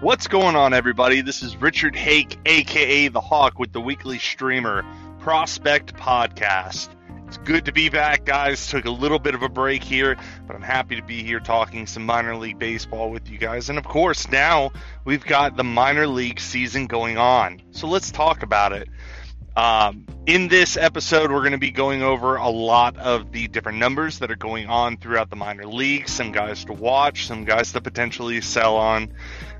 What's going on, everybody? This is Richard Hake, aka The Hawk, with the weekly streamer Prospect Podcast. It's good to be back, guys. Took a little bit of a break here, but I'm happy to be here talking some minor league baseball with you guys. And of course, now we've got the minor league season going on. So let's talk about it. Um, in this episode, we're going to be going over a lot of the different numbers that are going on throughout the minor leagues, some guys to watch, some guys to potentially sell on.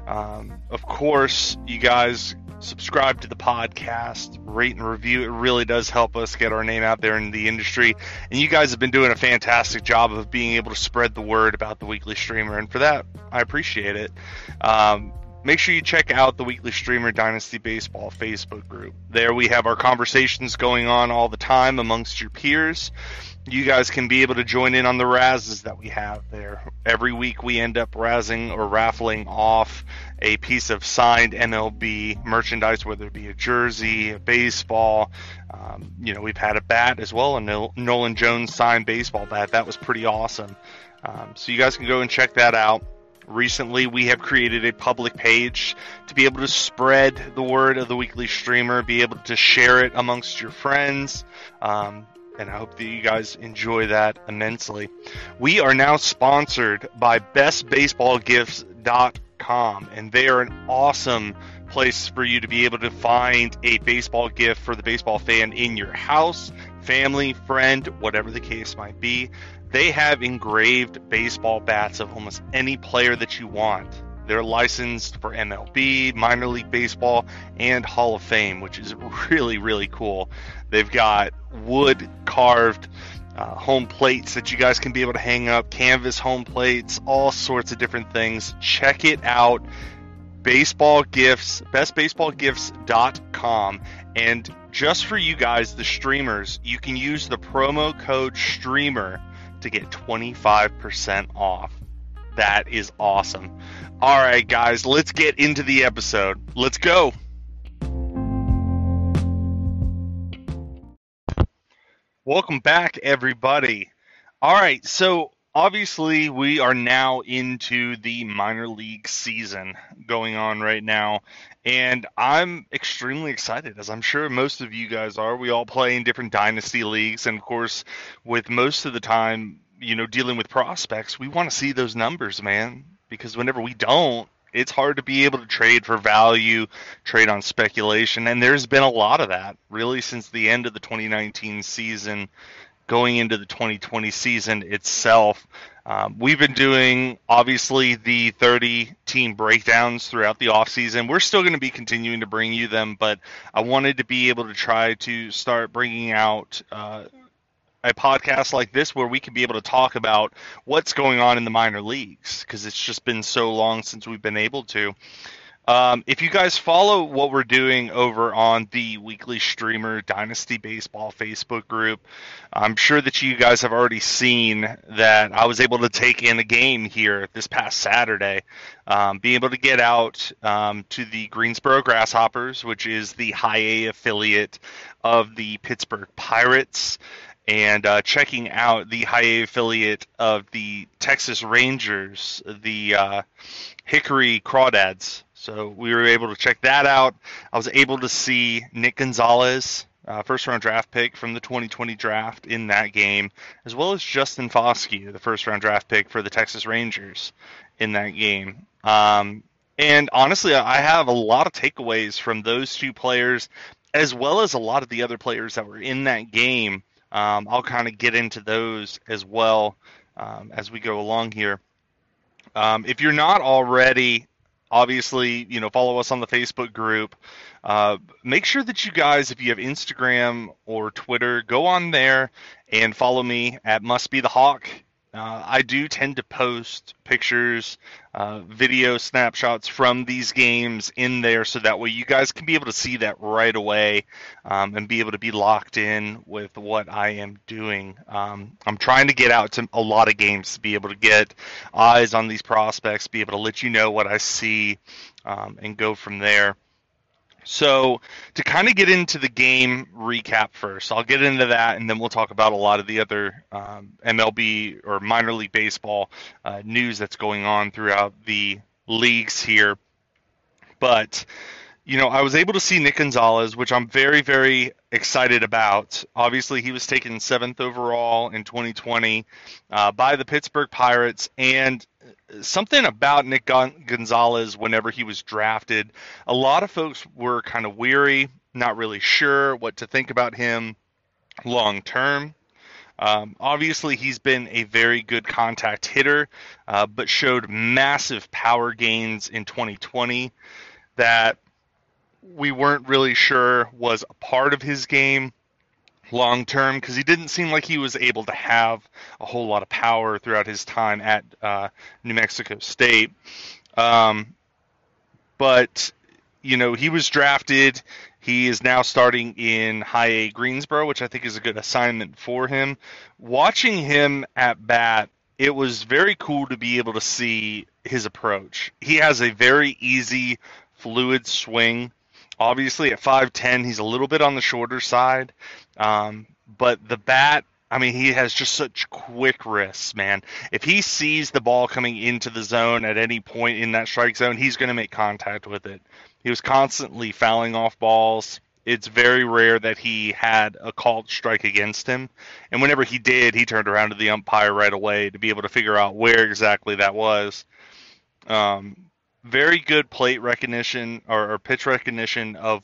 Um, of course, you guys subscribe to the podcast, rate and review. It really does help us get our name out there in the industry. And you guys have been doing a fantastic job of being able to spread the word about the weekly streamer. And for that, I appreciate it. Um, make sure you check out the weekly streamer dynasty baseball facebook group there we have our conversations going on all the time amongst your peers you guys can be able to join in on the razzes that we have there. Every week we end up razzing or raffling off a piece of signed MLB merchandise, whether it be a jersey, a baseball. Um, you know, we've had a bat as well, a Nolan Jones signed baseball bat. That was pretty awesome. Um, so you guys can go and check that out. Recently, we have created a public page to be able to spread the word of the weekly streamer, be able to share it amongst your friends. Um, and I hope that you guys enjoy that immensely. We are now sponsored by bestbaseballgifts.com, and they are an awesome place for you to be able to find a baseball gift for the baseball fan in your house, family, friend, whatever the case might be. They have engraved baseball bats of almost any player that you want. They're licensed for MLB, minor league baseball, and Hall of Fame, which is really, really cool. They've got wood carved uh, home plates that you guys can be able to hang up, canvas home plates, all sorts of different things. Check it out. Baseball gifts, bestbaseballgifts.com. And just for you guys, the streamers, you can use the promo code STREAMER to get 25% off. That is awesome. All right, guys, let's get into the episode. Let's go. Welcome back, everybody. All right, so obviously we are now into the minor league season going on right now, and I'm extremely excited, as I'm sure most of you guys are. We all play in different dynasty leagues, and of course, with most of the time, you know, dealing with prospects, we want to see those numbers, man because whenever we don't, it's hard to be able to trade for value, trade on speculation, and there's been a lot of that really since the end of the 2019 season, going into the 2020 season itself. Um, we've been doing obviously the 30 team breakdowns throughout the offseason. We're still going to be continuing to bring you them, but I wanted to be able to try to start bringing out uh, a podcast like this where we can be able to talk about what's going on in the minor leagues because it's just been so long since we've been able to. Um, if you guys follow what we're doing over on the weekly streamer Dynasty Baseball Facebook group, I'm sure that you guys have already seen that I was able to take in a game here this past Saturday, um, being able to get out um, to the Greensboro Grasshoppers, which is the high A affiliate of the Pittsburgh Pirates and uh, checking out the high A affiliate of the Texas Rangers, the uh, Hickory Crawdads. So we were able to check that out. I was able to see Nick Gonzalez, uh, first round draft pick from the 2020 draft, in that game, as well as Justin Foscue, the first round draft pick for the Texas Rangers, in that game. Um, and honestly, I have a lot of takeaways from those two players, as well as a lot of the other players that were in that game um, I'll kind of get into those as well um, as we go along here. Um, if you're not already obviously, you know, follow us on the Facebook group. Uh, make sure that you guys, if you have Instagram or Twitter, go on there and follow me at Must Be the Hawk. Uh, I do tend to post pictures, uh, video snapshots from these games in there so that way you guys can be able to see that right away um, and be able to be locked in with what I am doing. Um, I'm trying to get out to a lot of games to be able to get eyes on these prospects, be able to let you know what I see, um, and go from there. So, to kind of get into the game recap first, I'll get into that and then we'll talk about a lot of the other um, MLB or minor league baseball uh, news that's going on throughout the leagues here. But, you know, I was able to see Nick Gonzalez, which I'm very, very excited about. Obviously, he was taken seventh overall in 2020 uh, by the Pittsburgh Pirates. And something about Nick Gonzalez whenever he was drafted, a lot of folks were kind of weary, not really sure what to think about him long term. Um, obviously, he's been a very good contact hitter, uh, but showed massive power gains in 2020 that we weren't really sure was a part of his game long term because he didn't seem like he was able to have a whole lot of power throughout his time at uh, New Mexico State. Um, but you know, he was drafted. He is now starting in High A Greensboro, which I think is a good assignment for him. Watching him at bat, it was very cool to be able to see his approach. He has a very easy, fluid swing. Obviously, at 5'10, he's a little bit on the shorter side. Um, but the bat, I mean, he has just such quick wrists, man. If he sees the ball coming into the zone at any point in that strike zone, he's going to make contact with it. He was constantly fouling off balls. It's very rare that he had a called strike against him. And whenever he did, he turned around to the umpire right away to be able to figure out where exactly that was. Um, very good plate recognition or, or pitch recognition of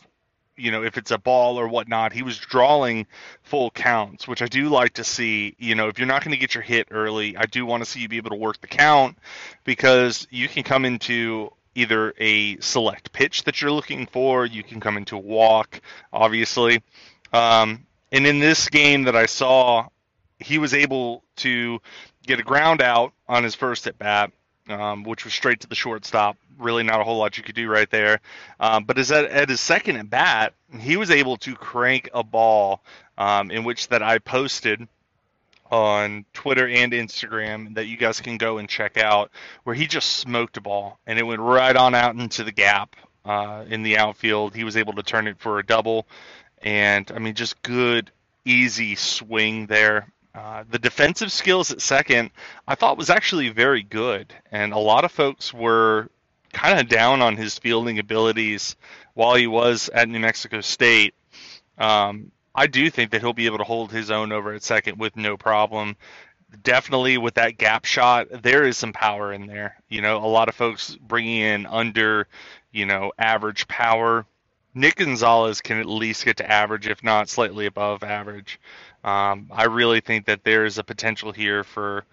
you know if it's a ball or whatnot. He was drawing full counts which i do like to see. You know if you're not going to get your hit early i do want to see you be able to work the count because you can come into either a select pitch that you're looking for. You can come into a walk obviously. Um, and in this game that i saw he was able to get a ground out on his first at bat um, which was straight to the shortstop. Really, not a whole lot you could do right there. Um, but as at, at, his second at bat, he was able to crank a ball um, in which that I posted on Twitter and Instagram that you guys can go and check out, where he just smoked a ball and it went right on out into the gap uh, in the outfield. He was able to turn it for a double, and I mean, just good, easy swing there. Uh, the defensive skills at second, I thought was actually very good, and a lot of folks were kind of down on his fielding abilities while he was at New Mexico State. Um, I do think that he'll be able to hold his own over at second with no problem. Definitely with that gap shot, there is some power in there. You know, a lot of folks bringing in under, you know, average power. Nick Gonzalez can at least get to average, if not slightly above average. Um, I really think that there is a potential here for,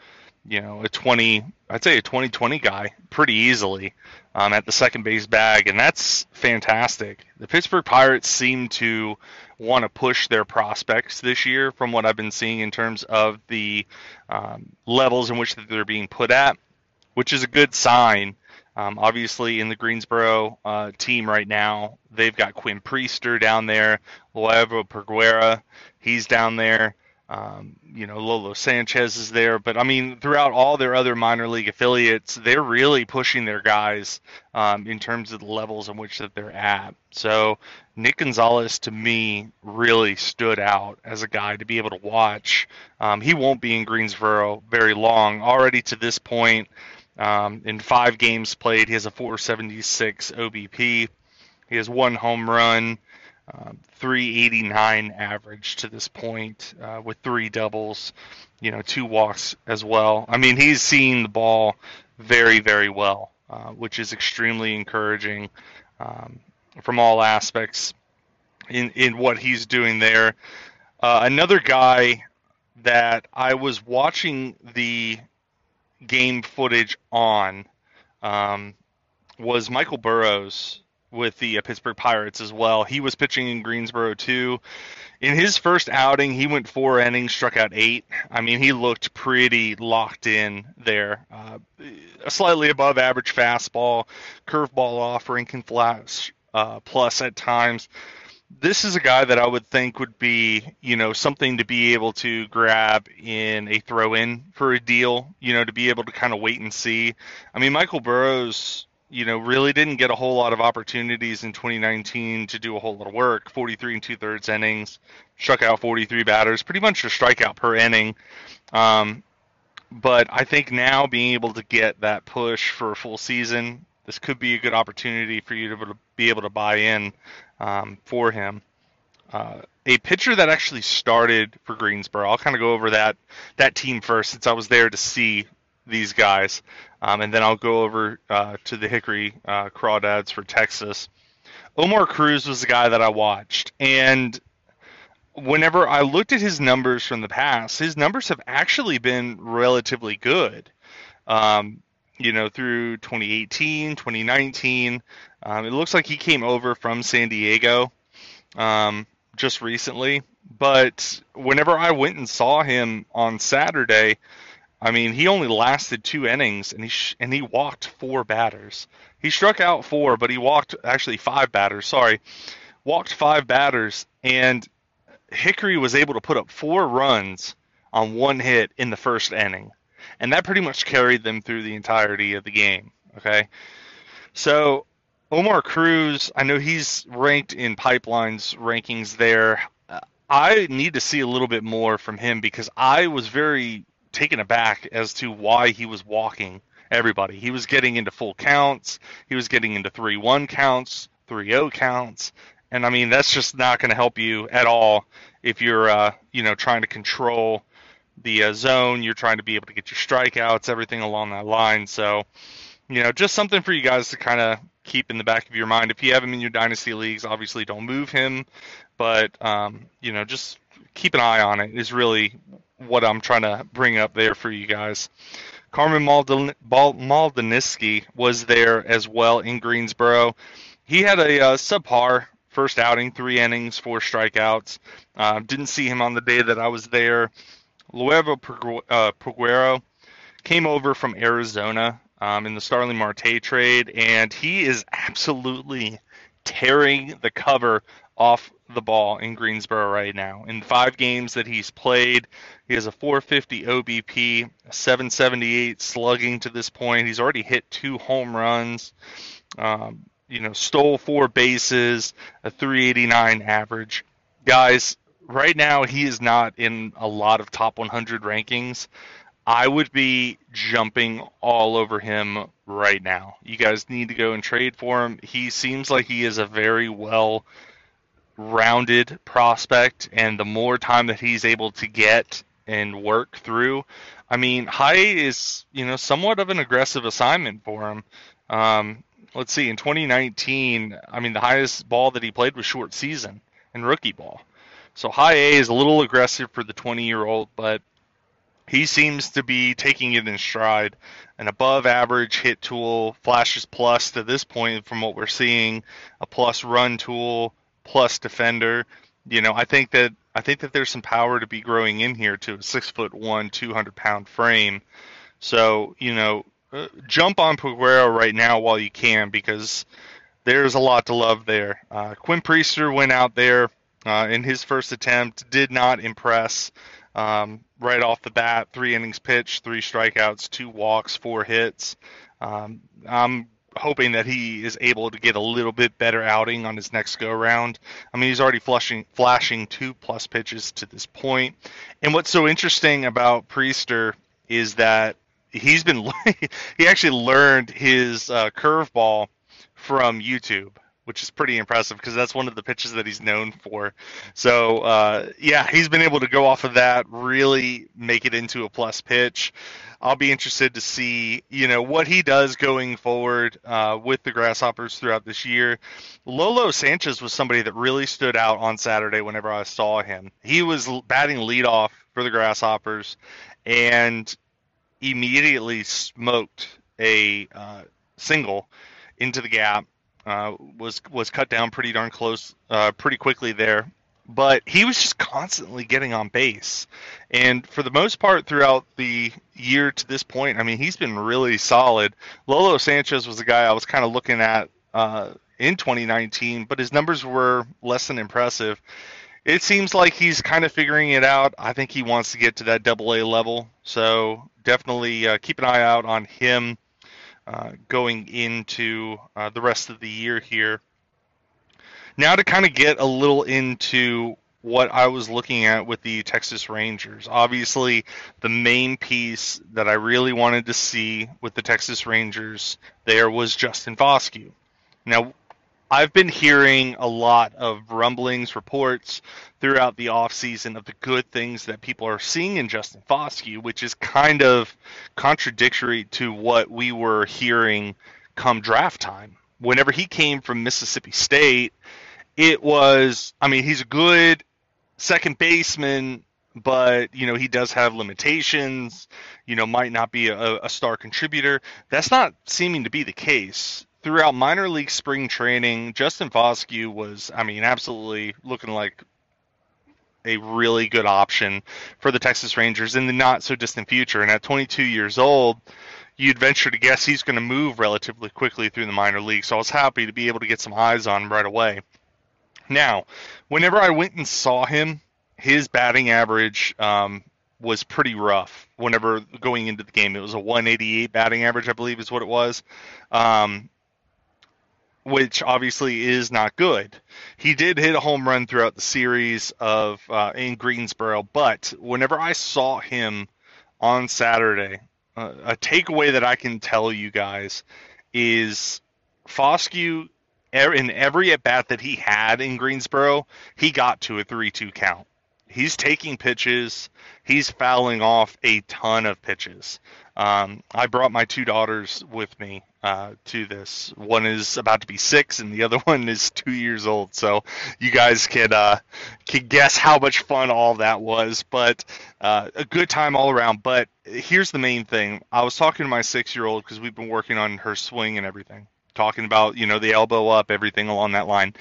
you know, a 20, I'd say a 2020 guy pretty easily um, at the second base bag, and that's fantastic. The Pittsburgh Pirates seem to want to push their prospects this year from what I've been seeing in terms of the um, levels in which they're being put at, which is a good sign. Um, obviously, in the Greensboro uh, team right now, they've got Quinn Priester down there, Liover Peguero, he's down there. Um, you know, Lolo Sanchez is there, but I mean, throughout all their other minor league affiliates, they're really pushing their guys um, in terms of the levels in which that they're at. So Nick Gonzalez, to me, really stood out as a guy to be able to watch. Um, he won't be in Greensboro very long. Already to this point, um, in five games played, he has a 476 OBP. He has one home run, uh, 389 average to this point, uh, with three doubles, you know, two walks as well. I mean, he's seeing the ball very, very well, uh, which is extremely encouraging um, from all aspects in, in what he's doing there. Uh, another guy that I was watching the game footage on um, was Michael Burrows with the uh, Pittsburgh Pirates as well. He was pitching in Greensboro too. In his first outing, he went four innings, struck out eight. I mean, he looked pretty locked in there. Uh, a slightly above average fastball, curveball offering Rankin flash uh, plus at times. This is a guy that I would think would be, you know, something to be able to grab in a throw in for a deal, you know, to be able to kind of wait and see. I mean, Michael Burrows you know, really didn't get a whole lot of opportunities in 2019 to do a whole lot of work. 43 and two thirds innings, struck out 43 batters, pretty much a strikeout per inning. Um, but I think now being able to get that push for a full season, this could be a good opportunity for you to be able to buy in um, for him. Uh, a pitcher that actually started for Greensboro. I'll kind of go over that that team first, since I was there to see these guys, um, and then I'll go over uh, to the Hickory uh, Crawdads for Texas. Omar Cruz was the guy that I watched, and whenever I looked at his numbers from the past, his numbers have actually been relatively good. Um, you know, through 2018, 2019, um, it looks like he came over from San Diego um, just recently. But whenever I went and saw him on Saturday, I mean, he only lasted two innings, and he sh- and he walked four batters. He struck out four, but he walked actually five batters. Sorry, walked five batters, and Hickory was able to put up four runs on one hit in the first inning, and that pretty much carried them through the entirety of the game. Okay, so Omar Cruz, I know he's ranked in Pipeline's rankings there. I need to see a little bit more from him because I was very taken aback as to why he was walking everybody. He was getting into full counts. He was getting into 3 1 counts, 3 0 counts. And I mean, that's just not going to help you at all if you're, uh, you know, trying to control the uh, zone. You're trying to be able to get your strikeouts, everything along that line. So, you know, just something for you guys to kind of keep in the back of your mind. If you have him in your dynasty leagues, obviously don't move him, but um, you know, just keep an eye on it. Is really what I'm trying to bring up there for you guys. Carmen Malden, Mlodzinski was there as well in Greensboro. He had a uh, subpar first outing, three innings, four strikeouts. Uh, didn't see him on the day that I was there. Liover Peguero uh, came over from Arizona um, in the Starling Marte trade, and he is absolutely tearing the cover off the ball in Greensboro right now. In five games that he's played, he has a 450 OBP, 778 slugging to this point. He's already hit two home runs, um, you know, stole four bases, a 389 average. Guys, right now he is not in a lot of top 100 rankings. I would be jumping all over him right now. You guys need to go and trade for him. He seems like he is a very well rounded prospect, and the more time that he's able to get and work through, I mean, high is you know somewhat of an aggressive assignment for him. Um, let's see, in 2019, I mean, the highest ball that he played was short season and rookie ball. So high A is a little aggressive for the 20 year old, but he seems to be taking it in stride. An above average hit tool, flashes plus to this point from what we're seeing, a plus run tool, plus defender. You know, I think that I think that there's some power to be growing in here to a six foot one, two hundred pound frame. So you know, uh, jump on Peguero right now while you can because there's a lot to love there. Uh, Quinn Priester went out there uh, in his first attempt, did not impress. Um, right off the bat, three innings pitched, three strikeouts, two walks, four hits. Um, I'm hoping that he is able to get a little bit better outing on his next go around. I mean, he's already flashing flashing two plus pitches to this point. And what's so interesting about Priester is that he's been he actually learned his uh, curveball from YouTube which is pretty impressive because that's one of the pitches that he's known for. So uh, yeah, he's been able to go off of that, really make it into a plus pitch. I'll be interested to see, you know, what he does going forward uh, with the Grasshoppers throughout this year. Lolo Sanchez was somebody that really stood out on Saturday whenever I saw him. He was batting leadoff for the Grasshoppers and immediately smoked a uh, single into the gap. Uh, was was cut down pretty darn close, uh, pretty quickly there. But he was just constantly getting on base, and for the most part throughout the year to this point, I mean, he's been really solid. Lolo Sanchez was the guy I was kind of looking at uh, in 2019, but his numbers were less than impressive. It seems like he's kind of figuring it out. I think he wants to get to that double A level, so definitely uh, keep an eye out on him uh, going into uh, the rest of the year here. Now to kind of get a little into what I was looking at with the Texas Rangers. Obviously, the main piece that I really wanted to see with the Texas Rangers there was Justin Foscue. Now, I've been hearing a lot of rumblings, reports throughout the offseason of the good things that people are seeing in Justin Foscue, which is kind of contradictory to what we were hearing come draft time. Whenever he came from Mississippi State, it was, I mean, he's a good second baseman, but, you know, he does have limitations, you know, might not be a, a star contributor. That's not seeming to be the case throughout minor league spring training, Justin Foscue was, I mean, absolutely looking like a really good option for the Texas Rangers in the not so distant future. And at 22 years old, you'd venture to guess he's going to move relatively quickly through the minor league. So I was happy to be able to get some eyes on him right away. Now, whenever I went and saw him, his batting average um, was pretty rough. Whenever going into the game, it was a 188 batting average, I believe, is what it was. Um, which obviously is not good. He did hit a home run throughout the series of uh, in Greensboro, but whenever I saw him on Saturday, uh, a takeaway that I can tell you guys is Foscue in every at bat that he had in Greensboro, he got to a 3-2 count. He's taking pitches. He's fouling off a ton of pitches. Um, I brought my two daughters with me uh, to this. One is about to be six, and the other one is two years old. So you guys can uh, can guess how much fun all that was. But uh, a good time all around. But here's the main thing: I was talking to my six year old because we've been working on her swing and everything, talking about you know the elbow up, everything along that line.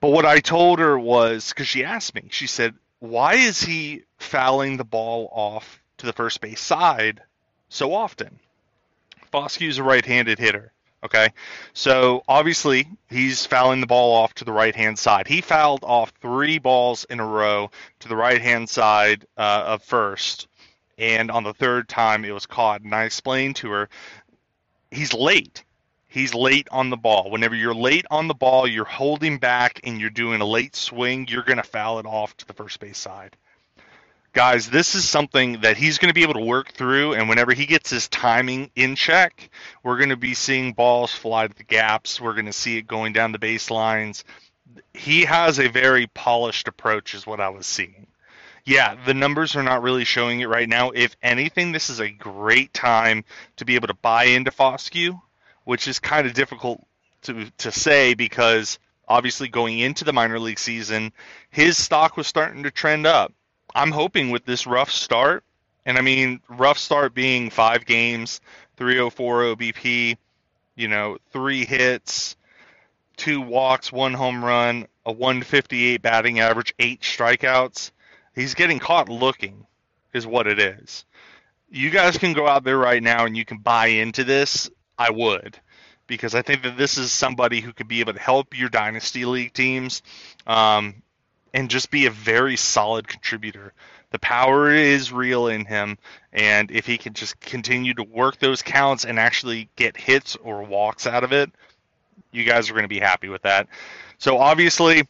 But what I told her was because she asked me, she said, "Why is he fouling the ball off to the first base side?" so often. Foscue's a right-handed hitter. Okay, so obviously he's fouling the ball off to the right-hand side. He fouled off three balls in a row to the right-hand side uh, of first, and on the third time it was caught. And I explained to her, he's late. He's late on the ball. Whenever you're late on the ball, you're holding back and you're doing a late swing, you're going to foul it off to the first base side guys, this is something that he's going to be able to work through. And whenever he gets his timing in check, we're going to be seeing balls fly to the gaps. We're going to see it going down the baselines. He has a very polished approach, is what I was seeing. Yeah, the numbers are not really showing it right now. If anything, this is a great time to be able to buy into Foscue, which is kind of difficult to to say because obviously going into the minor league season, his stock was starting to trend up I'm hoping with this rough start, and I mean rough start being five games, 304 OBP, you know, three hits, two walks, one home run, a 158 batting average, eight strikeouts. He's getting caught looking, is what it is. You guys can go out there right now and you can buy into this. I would, because I think that this is somebody who could be able to help your dynasty league teams. Um, and just be a very solid contributor. The power is real in him, and if he can just continue to work those counts and actually get hits or walks out of it, you guys are going to be happy with that. So obviously,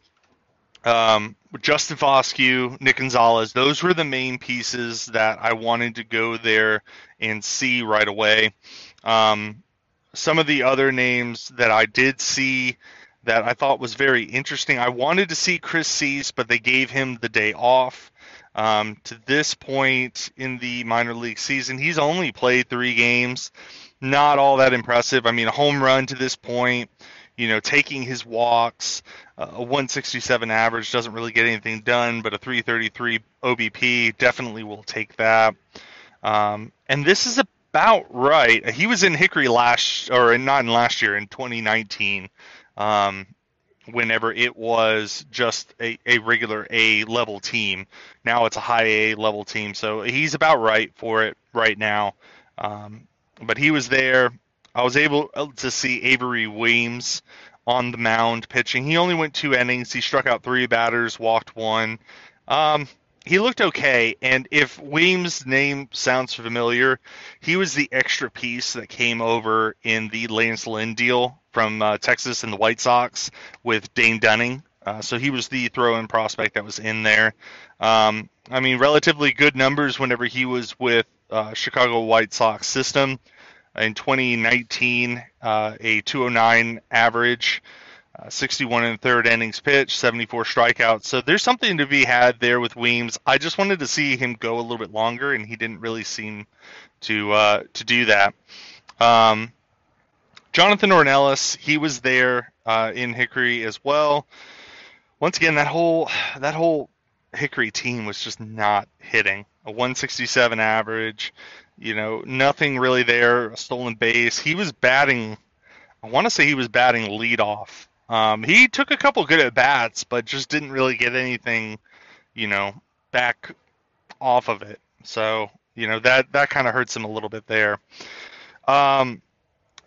um, Justin Foscue, Nick Gonzalez, those were the main pieces that I wanted to go there and see right away. Um, some of the other names that I did see that I thought was very interesting. I wanted to see Chris Seise, but they gave him the day off. Um, to this point in the minor league season, he's only played three games. Not all that impressive. I mean, a home run to this point, you know, taking his walks, uh, a 167 average doesn't really get anything done, but a 333 OBP definitely will take that. Um, and this is about right. He was in Hickory last, or not in last year, in 2019, um, whenever it was just a, a regular A level team. Now it's a high A level team, so he's about right for it right now. Um, but he was there. I was able to see Avery Weems on the mound pitching. He only went two innings. He struck out three batters, walked one. Um, he looked okay, and if Weems' name sounds familiar, he was the extra piece that came over in the Lance Lynn deal from uh, Texas and the White Sox with Dane Dunning. Uh, so he was the throw-in prospect that was in there. Um, I mean, relatively good numbers whenever he was with uh, Chicago White Sox system. In 2019, uh, a 209 average, uh, 61 in third innings pitch, 74 strikeouts. So there's something to be had there with Weems. I just wanted to see him go a little bit longer, and he didn't really seem to uh, to do that. Um, Jonathan Ornelas, he was there uh, in Hickory as well. Once again, that whole that whole Hickory team was just not hitting. A 167 average, you know, nothing really there. A stolen base. He was batting. I want to say he was batting leadoff um, he took a couple good at bats, but just didn't really get anything, you know, back off of it. So you know that that kind of hurts him a little bit there. Um,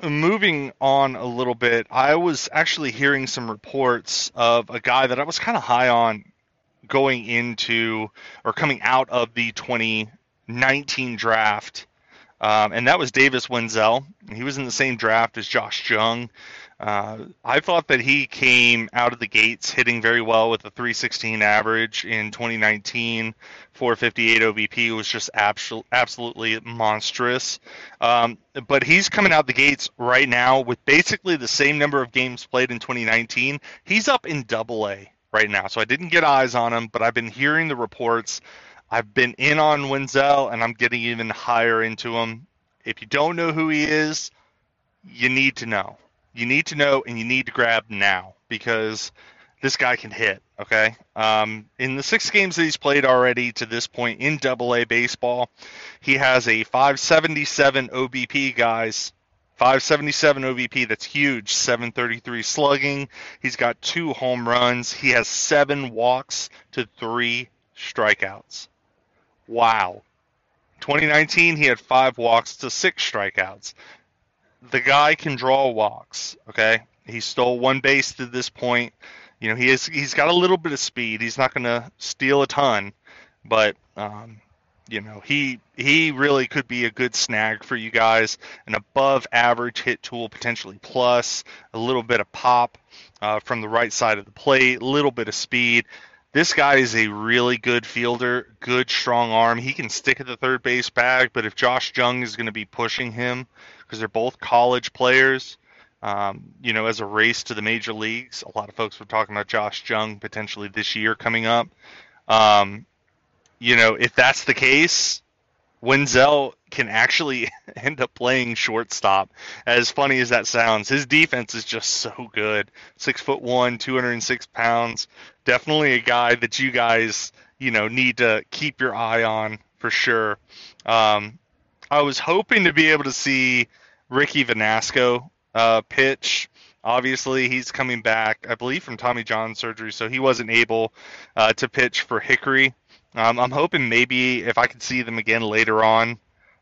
moving on a little bit, I was actually hearing some reports of a guy that I was kind of high on going into or coming out of the 2019 draft, um, and that was Davis Wendzel. He was in the same draft as Josh Jung. Uh, I thought that he came out of the gates hitting very well with a 316 average in 2019. 458 OBP was just absol- absolutely monstrous. Um, but he's coming out the gates right now with basically the same number of games played in 2019. He's up in double A right now. So I didn't get eyes on him, but I've been hearing the reports. I've been in on Wendzel, and I'm getting even higher into him. If you don't know who he is, you need to know you need to know and you need to grab now because this guy can hit. Okay. Um, in the six games that he's played already to this point in Double A baseball, he has a 577 OBP, guys. 577 OBP. That's huge. 733 slugging. He's got two home runs. He has seven walks to three strikeouts. Wow. 2019, he had five walks to six strikeouts the guy can draw walks. Okay, he stole one base to this point. You know, he is he's got a little bit of speed. He's not going to steal a ton, but um, you know, he he really could be a good snag for you guys. An above average hit tool, potentially plus a little bit of pop uh, from the right side of the plate, a little bit of speed. This guy is a really good fielder, good strong arm. He can stick at the third base bag, but if Josh Jung is going to be pushing him, because they're both college players. Um, you know, as a race to the major leagues, a lot of folks were talking about Josh Jung potentially this year coming up. Um, you know, if that's the case, Wendzel can actually end up playing shortstop. As funny as that sounds, his defense is just so good. Six foot one, 206 pounds. Definitely a guy that you guys, you know, need to keep your eye on for sure. Um, I was hoping to be able to see Ricky Vanasco uh, pitch. Obviously, he's coming back, I believe, from Tommy John surgery, so he wasn't able uh, to pitch for Hickory. Um, I'm hoping maybe if I could see them again later on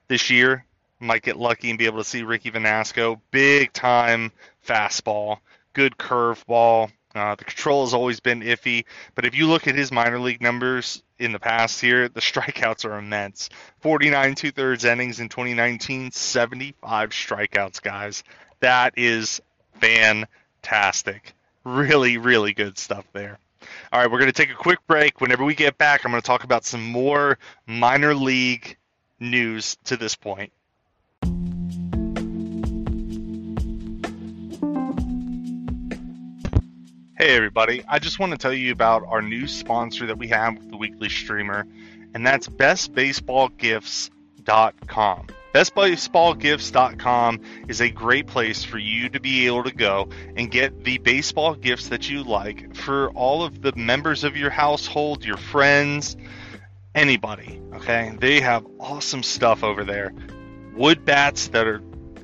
this year, might get lucky and be able to see Ricky Vanasco. Big time fastball, good curveball. Uh, the control has always been iffy, but if you look at his minor league numbers in the past here, the strikeouts are immense. 49 two thirds innings in 2019, 75 strikeouts, guys. That is fantastic. Really, really good stuff there. All right, we're going to take a quick break. Whenever we get back, I'm going to talk about some more minor league news to this point. Hey, everybody. I just want to tell you about our new sponsor that we have with the weekly streamer, and that's bestbaseballgifts.com. BestBaseballGifts.com is a great place for you to be able to go and get the baseball gifts that you like for all of the members of your household, your friends, anybody. Okay, they have awesome stuff over there wood bats that are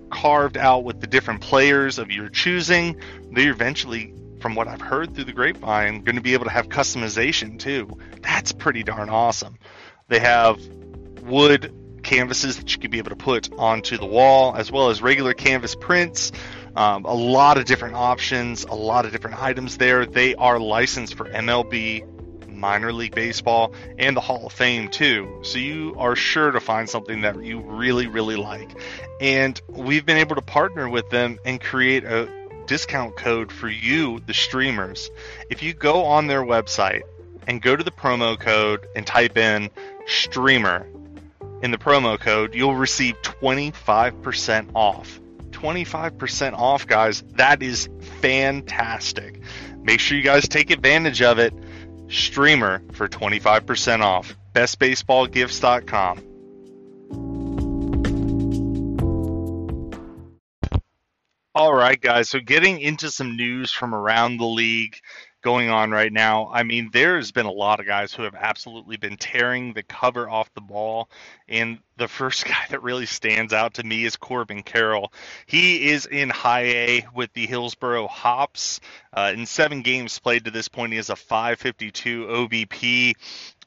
carved out with the different players of your choosing. They're eventually, from what I've heard through the grapevine, going to be able to have customization too. That's pretty darn awesome. They have wood canvases that you can be able to put onto the wall, as well as regular canvas prints. Um, a lot of different options, a lot of different items there. They are licensed for MLB, minor league baseball, and the Hall of Fame too. So you are sure to find something that you really, really like. And we've been able to partner with them and create a discount code for you, the streamers. If you go on their website and go to the promo code and type in streamer in the promo code, you'll receive 25% off. 25% off, guys. That is fantastic. Make sure you guys take advantage of it. Streamer for 25% off. BestBaseballGifts.com. All right, guys. So, getting into some news from around the league going on right now. I mean, there's been a lot of guys who have absolutely been tearing the cover off the ball. And the first guy that really stands out to me is Corbin Carroll. He is in high A with the Hillsboro Hops. Uh, in seven games played to this point, he has a 552 OBP,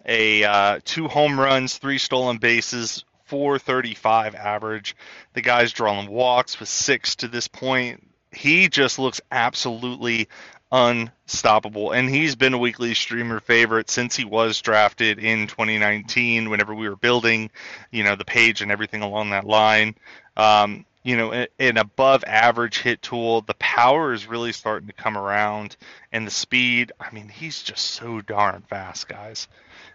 a uh, two home runs, three stolen bases, 435 average. The guy's drawing walks with six to this point. He just looks absolutely unstoppable. And he's been a weekly streamer favorite since he was drafted in 2019, whenever we were building, you know, the page and everything along that line. Um, you know, an above average hit tool. The power is really starting to come around, and the speed. I mean, he's just so darn fast, guys.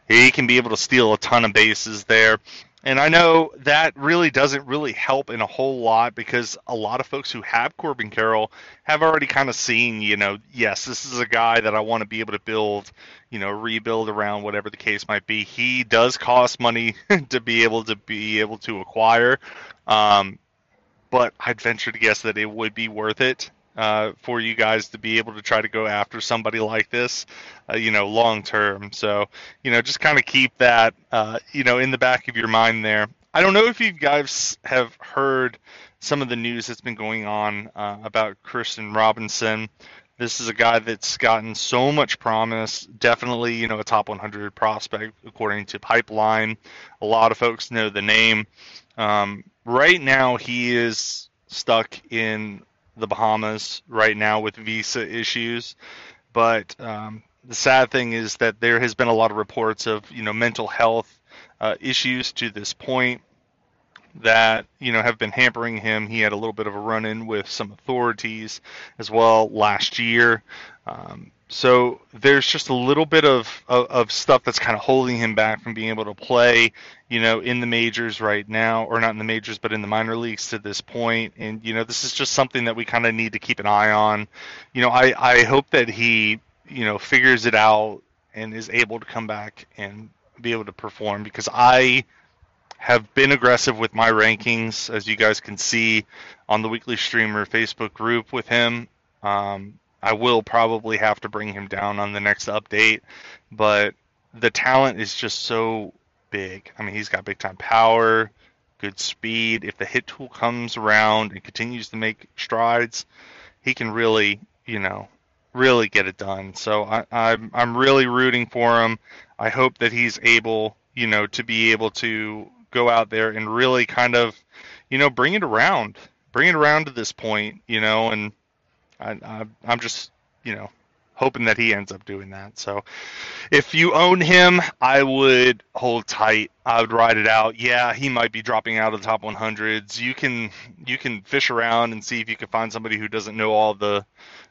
He can be able to steal a ton of bases there. And I know that really doesn't really help in a whole lot because a lot of folks who have Corbin Carroll have already kind of seen, you know, yes, this is a guy that I want to be able to build, you know, rebuild around whatever the case might be. He does cost money to be able to be able to acquire. Um, but I'd venture to guess that it would be worth it uh, for you guys to be able to try to go after somebody like this, uh, you know, long term. So, you know, just kind of keep that, uh, you know, in the back of your mind there. I don't know if you guys have heard some of the news that's been going on uh, about Kristian Robinson. This is a guy that's gotten so much promise. Definitely, you know, a top 100 prospect according to Pipeline. A lot of folks know the name. Um, right now, he is stuck in the Bahamas right now with visa issues. But um, the sad thing is that there has been a lot of reports of you know mental health uh, issues to this point that you know have been hampering him. He had a little bit of a run-in with some authorities as well last year. Um, so there's just a little bit of, of, of stuff that's kind of holding him back from being able to play, you know, in the majors right now, or not in the majors, but in the minor leagues to this point. And you know, this is just something that we kind of need to keep an eye on. You know, I I hope that he you know figures it out and is able to come back and be able to perform because I have been aggressive with my rankings, as you guys can see on the weekly streamer Facebook group with him. Um, I will probably have to bring him down on the next update, but the talent is just so big. I mean, he's got big time power, good speed. If the hit tool comes around and continues to make strides, he can really, you know, really get it done. So I, I'm I'm really rooting for him. I hope that he's able, you know, to be able to go out there and really kind of, you know, bring it around, bring it around to this point, you know, and I, I, am just, you know, hoping that he ends up doing that. So if you own him, I would hold tight. I would ride it out. Yeah, he might be dropping out of the top 100s. You can you can fish around and see if you can find somebody who doesn't know all the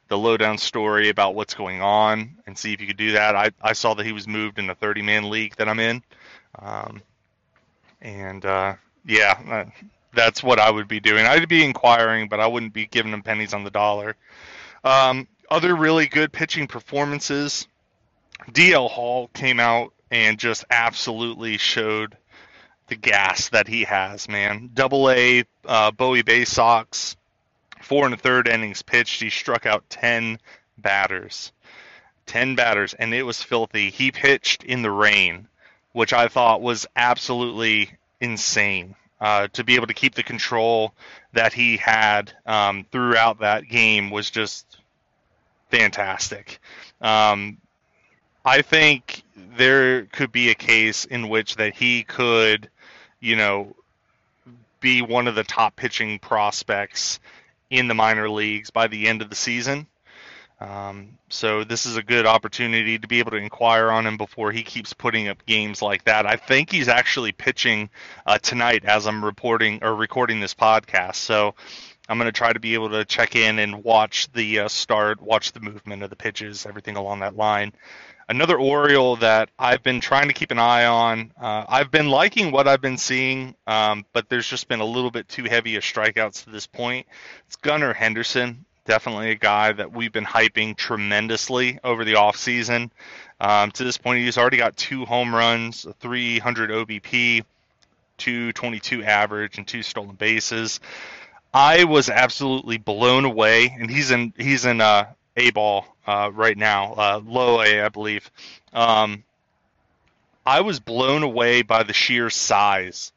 the lowdown story about what's going on and see if you could do that. I, I saw that he was moved in the 30 man league that I'm in. Um, and uh, yeah, uh, that's what I would be doing. I'd be inquiring, but I wouldn't be giving them pennies on the dollar. Um, other really good pitching performances. DL Hall came out and just absolutely showed the gas that he has, man. Double A uh, Bowie Bay Sox, four and a third innings pitched. He struck out 10 batters. 10 batters, and it was filthy. He pitched in the rain, which I thought was absolutely insane. uh, to be able to keep the control that he had um, throughout that game was just fantastic. Um, I think there could be a case in which that he could, you know, be one of the top pitching prospects in the minor leagues by the end of the season. Um, so this is a good opportunity to be able to inquire on him before he keeps putting up games like that. I think he's actually pitching uh, tonight as I'm reporting or recording this podcast. So I'm going to try to be able to check in and watch the uh, start, watch the movement of the pitches, everything along that line. Another Oriole that I've been trying to keep an eye on. Uh, I've been liking what I've been seeing, um, but there's just been a little bit too heavy of strikeouts to this point. It's Gunnar Henderson definitely a guy that we've been hyping tremendously over the offseason. Um, to this point, he's already got two home runs, a 300 OBP, 222 average, and two stolen bases. I was absolutely blown away, and he's in he's in uh, A ball uh, right now, uh, low A, I believe. Um, I was blown away by the sheer size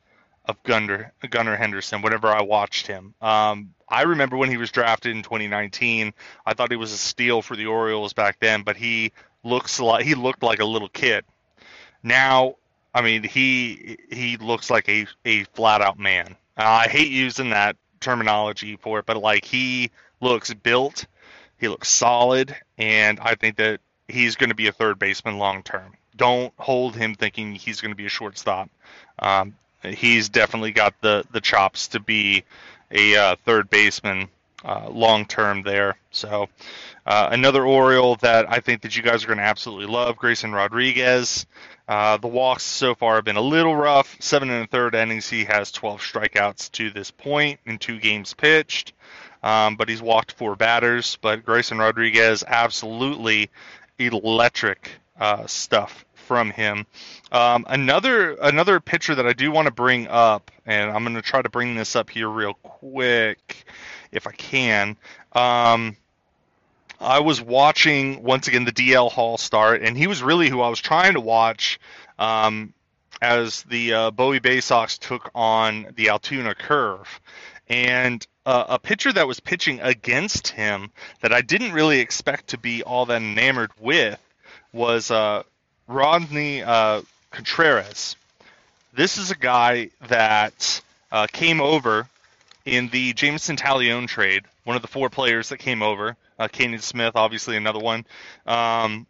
of Gunner Gunnar Henderson whenever I watched him. Um, I remember when he was drafted in 2019. I thought he was a steal for the Orioles back then, but he looks like he looked like a little kid. Now, I mean, he he looks like a a flat out man. Uh, I hate using that terminology for it, but like he looks built, he looks solid, and I think that he's going to be a third baseman long term. Don't hold him thinking he's going to be a shortstop. Um, he's definitely got the the chops to be a uh, third baseman uh, long term there. So uh, another Oriole that I think that you guys are going to absolutely love, Grayson Rodriguez. Uh, the walks so far have been a little rough. Seven and a third innings, he has 12 strikeouts to this point in two games pitched. Um, but he's walked four batters. But Grayson Rodriguez, absolutely electric uh, stuff from him. Um, another another pitcher that I do want to bring up, and I'm going to try to bring this up here real quick, if I can. Um, I was watching once again the DL Hall start, and he was really who I was trying to watch um, as the uh, Bowie Bay Sox took on the Altoona Curve, and uh, a pitcher that was pitching against him that I didn't really expect to be all that enamored with was uh, Rodney uh, Contreras. This is a guy that uh, came over in the Jameson Taillon trade, one of the four players that came over. Uh, Canaan Smith, obviously another one. Um,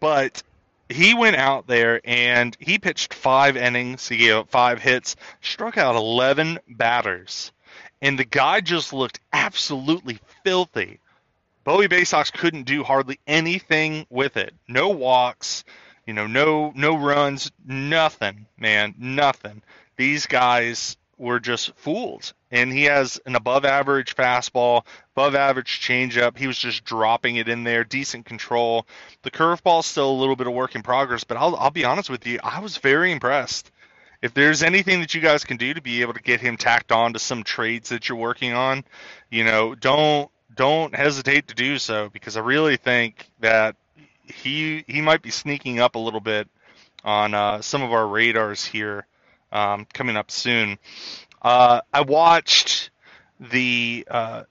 but he went out there and he pitched five innings. He gave up five hits, struck out 11 batters. And the guy just looked absolutely filthy. Bowie Bay Sox couldn't do hardly anything with it. No walks, you know, no no runs, nothing, man, nothing. These guys were just fooled. And he has an above average fastball, above average changeup. He was just dropping it in there, decent control. The curveball is still a little bit of work in progress, but I'll I'll be honest with you, I was very impressed. If there's anything that you guys can do to be able to get him tacked on to some trades that you're working on, you know, don't don't hesitate to do so because I really think that he he might be sneaking up a little bit on uh, some of our radars here um, coming up soon. Uh, I watched the uh,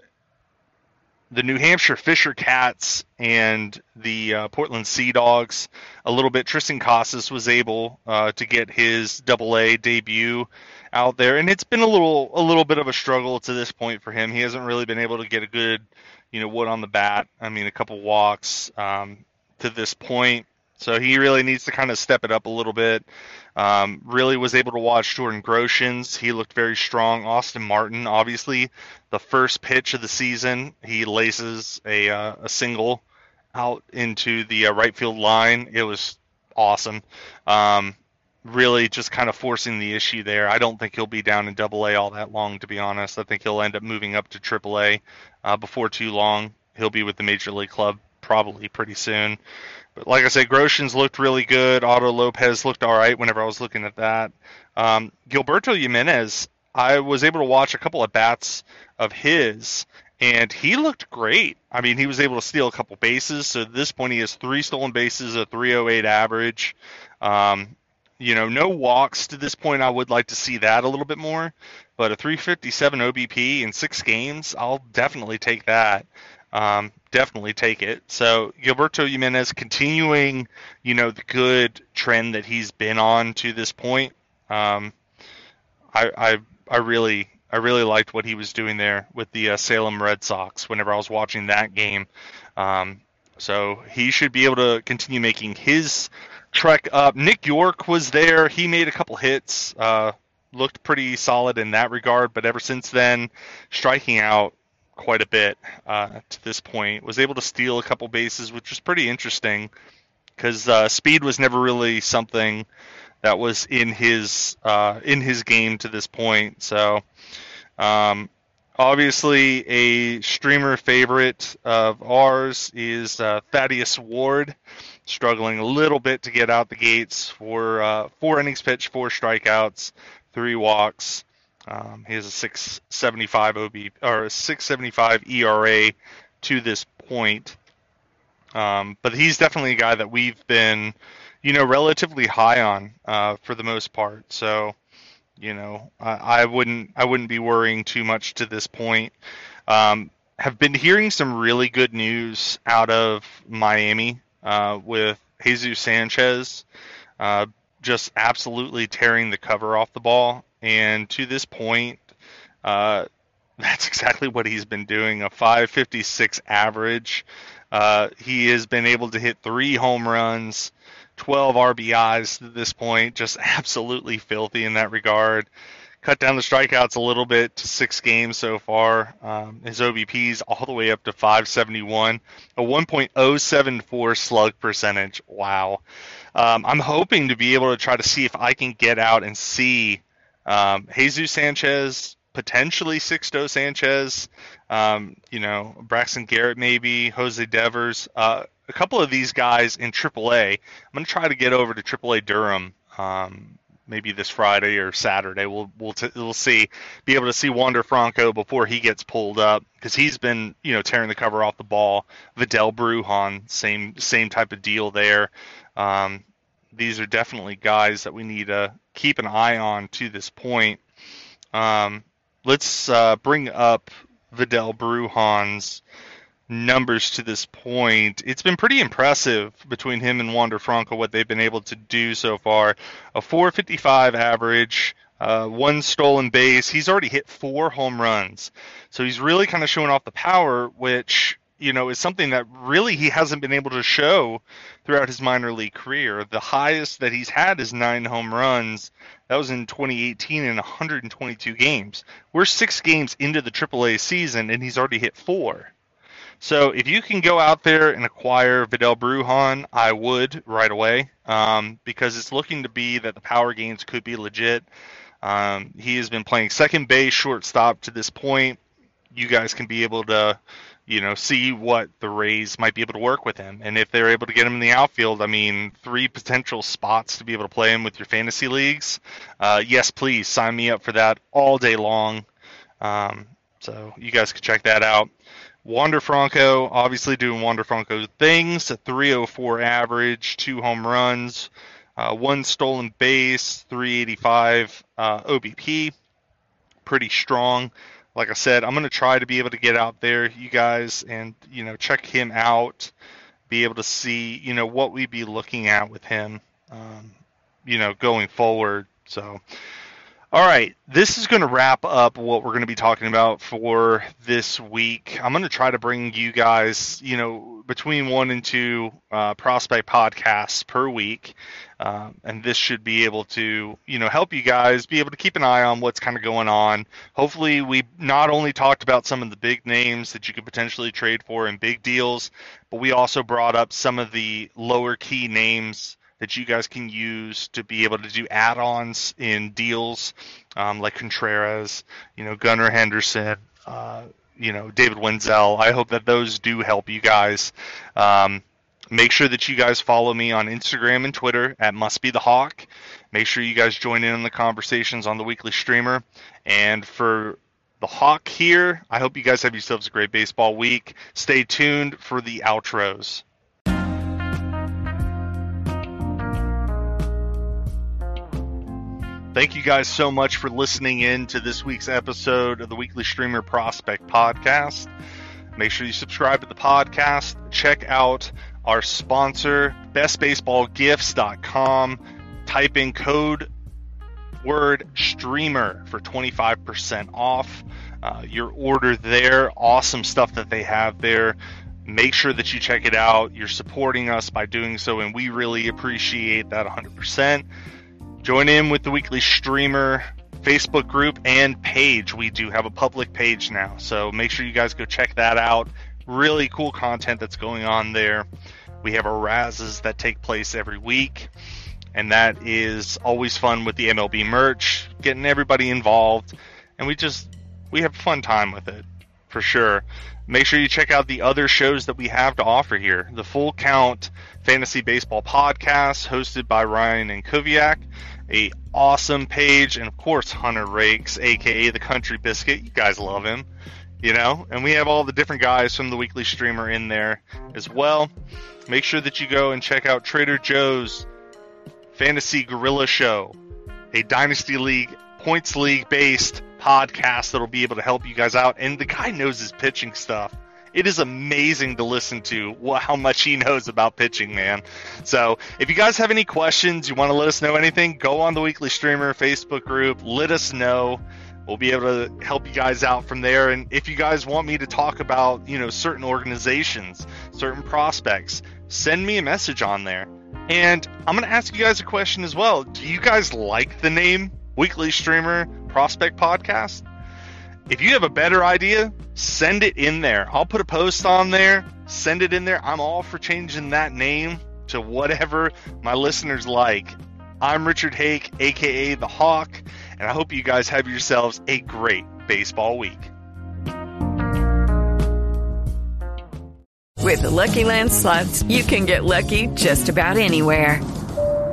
the New Hampshire Fisher Cats and the uh, Portland Sea Dogs a little bit. Triston Casas was able uh, to get his Double A debut out there, and it's been a little a little bit of a struggle to this point for him. He hasn't really been able to get a good you know wood on the bat. I mean, a couple walks um, to this point. So he really needs to kind of step it up a little bit. Um, really was able to watch Jordan Groshans. He looked very strong. Austin Martin, obviously, the first pitch of the season, he laces a, uh, a single out into the uh, right field line. It was awesome. Um, really just kind of forcing the issue there. I don't think he'll be down in Double A all that long, to be honest. I think he'll end up moving up to Triple A uh, before too long. He'll be with the Major League Club probably pretty soon. But like I said, Groshans looked really good. Otto Lopez looked all right whenever I was looking at that. Um, Gilberto Jimenez, I was able to watch a couple of bats of his, and he looked great. I mean, he was able to steal a couple bases. So at this point, he has three stolen bases, a 308 average. Um, you know, no walks to this point. I would like to see that a little bit more, but a 357 OBP in six games, I'll definitely take that. Um, definitely take it. So Gilberto Jimenez continuing, you know, the good trend that he's been on to this point. Um, I, I, I really, I really liked what he was doing there with the uh, Salem Red Sox whenever I was watching that game. Um, so he should be able to continue making his trek up. Nick Yorke was there. He made a couple hits. Uh, looked pretty solid in that regard, but ever since then, striking out quite a bit uh, to this point. Was able to steal a couple bases, which was pretty interesting because uh, speed was never really something that was in his uh, in his game to this point. So, um, obviously, a streamer favorite of ours is uh, Thaddeus Ward, struggling a little bit to get out the gates for uh, four innings pitched, four strikeouts, three walks. Um, he has a 675 OB or a 675 ERA to this point. Um, but he's definitely a guy that we've been, you know, relatively high on uh, for the most part. So, you know, I, I, wouldn't I wouldn't be worrying too much to this point. Um, have been hearing some really good news out of Miami uh, with Jesus Sanchez, uh, just absolutely tearing the cover off the ball and to this point, uh, that's exactly what he's been doing a 556 average. Uh, he has been able to hit three home runs, 12 RBIs to this point, just absolutely filthy in that regard. Cut down the strikeouts a little bit to six games so far. Um, his OBP's all the way up to 571, a 1.074 slug percentage. Wow. Um, I'm hoping to be able to try to see if I can get out and see um, Jesus Sanchez, potentially Sixto Sanchez, um, you know, Braxton Garrett maybe, Jose Devers, uh, a couple of these guys in AAA. I'm going to try to get over to AAA Durham. Um, maybe this Friday or Saturday. We'll we'll t- we'll see. Be able to see Wander Franco before he gets pulled up because he's been you know tearing the cover off the ball. Vidal Brujan, same same type of deal there. Um, these are definitely guys that we need to keep an eye on to this point. Um, let's uh, bring up Vidal Brujan's numbers to this point. It's been pretty impressive between him and Wander Franco what they've been able to do so far. A 455 average, uh, one stolen base. He's already hit four home runs. So he's really kind of showing off the power, which you know, is something that really he hasn't been able to show throughout his minor league career. The highest that he's had is nine home runs. That was in 2018 in 122 games. We're six games into the AAA season, and he's already hit four. So if you can go out there and acquire Vidal Brujan, I would right away um, because it's looking to be that the power gains could be legit. Um, he has been playing second base, shortstop to this point. You guys can be able to you know, see what the Rays might be able to work with him. And if they're able to get him in the outfield, I mean, three potential spots to be able to play him with your fantasy leagues. Uh, yes, please sign me up for that all day long. Um, so you guys can check that out. Wander Franco, obviously doing Wander Franco things, a 304 average, two home runs, uh, one stolen base, 385 uh, OBP. Pretty strong like I said, I'm going to try to be able to get out there, you guys, and you know check him out, be able to see you know what we'd be looking at with him, um, you know, going forward. So, all right, this is going to wrap up what we're going to be talking about for this week. I'm going to try to bring you guys, you know, between one and two uh, prospect podcasts per week. Um, and this should be able to, you know, help you guys be able to keep an eye on what's kind of going on. Hopefully, we not only talked about some of the big names that you could potentially trade for in big deals, but we also brought up some of the lower key names that you guys can use to be able to do add-ons in deals, um, like Contreras, you know, Gunnar Henderson, uh, you know, Davis Wendzel. I hope that those do help you guys. Um, Make sure that you guys follow me on Instagram and Twitter at Must Be the Hawk. Make sure you guys join in on the conversations on the weekly streamer. And for the Hawk here, I hope you guys have yourselves a great baseball week. Stay tuned for the outros. Thank you guys so much for listening in to this week's episode of the Weekly Streamer Prospect Podcast. Make sure you subscribe to the podcast. Check out our sponsor, bestbaseballgifts.com. Type in code word streamer for 25% off uh, your order there. Awesome stuff that they have there. Make sure that you check it out. You're supporting us by doing so, and we really appreciate that 100%. Join in with the weekly streamer Facebook group and page. We do have a public page now, so make sure you guys go check that out. Really cool content that's going on there. We have our razzes that take place every week, and that is always fun with the MLB merch, getting everybody involved, and we just we have fun time with it for sure. Make sure you check out the other shows that we have to offer here. The Full Count Fantasy Baseball Podcast, hosted by Ryan and Kuviak, a awesome page, and of course Hunter Rakes, aka the Country Biscuit. You guys love him, you know. And we have all the different guys from the weekly streamer in there as well. Make sure that you go and check out Trader Joe's Fantasy Gorilla Show, a Dynasty League points league based podcast that'll be able to help you guys out. And the guy knows his pitching stuff. It is amazing to listen to how much he knows about pitching, man. So, if you guys have any questions, you want to let us know anything, go on the Weekly Streamer Facebook group, let us know. We'll be able to help you guys out from there. And if you guys want me to talk about, you know, certain organizations, certain prospects, send me a message on there. And I'm going to ask you guys a question as well. Do you guys like the name Weekly Streamer Prospect Podcast? If you have a better idea, send it in there. I'll put a post on there, send it in there. I'm all for changing that name to whatever my listeners like. I'm Richard Hake, aka The Hawk, and I hope you guys have yourselves a great baseball week. With the Lucky Land slots, you can get lucky just about anywhere.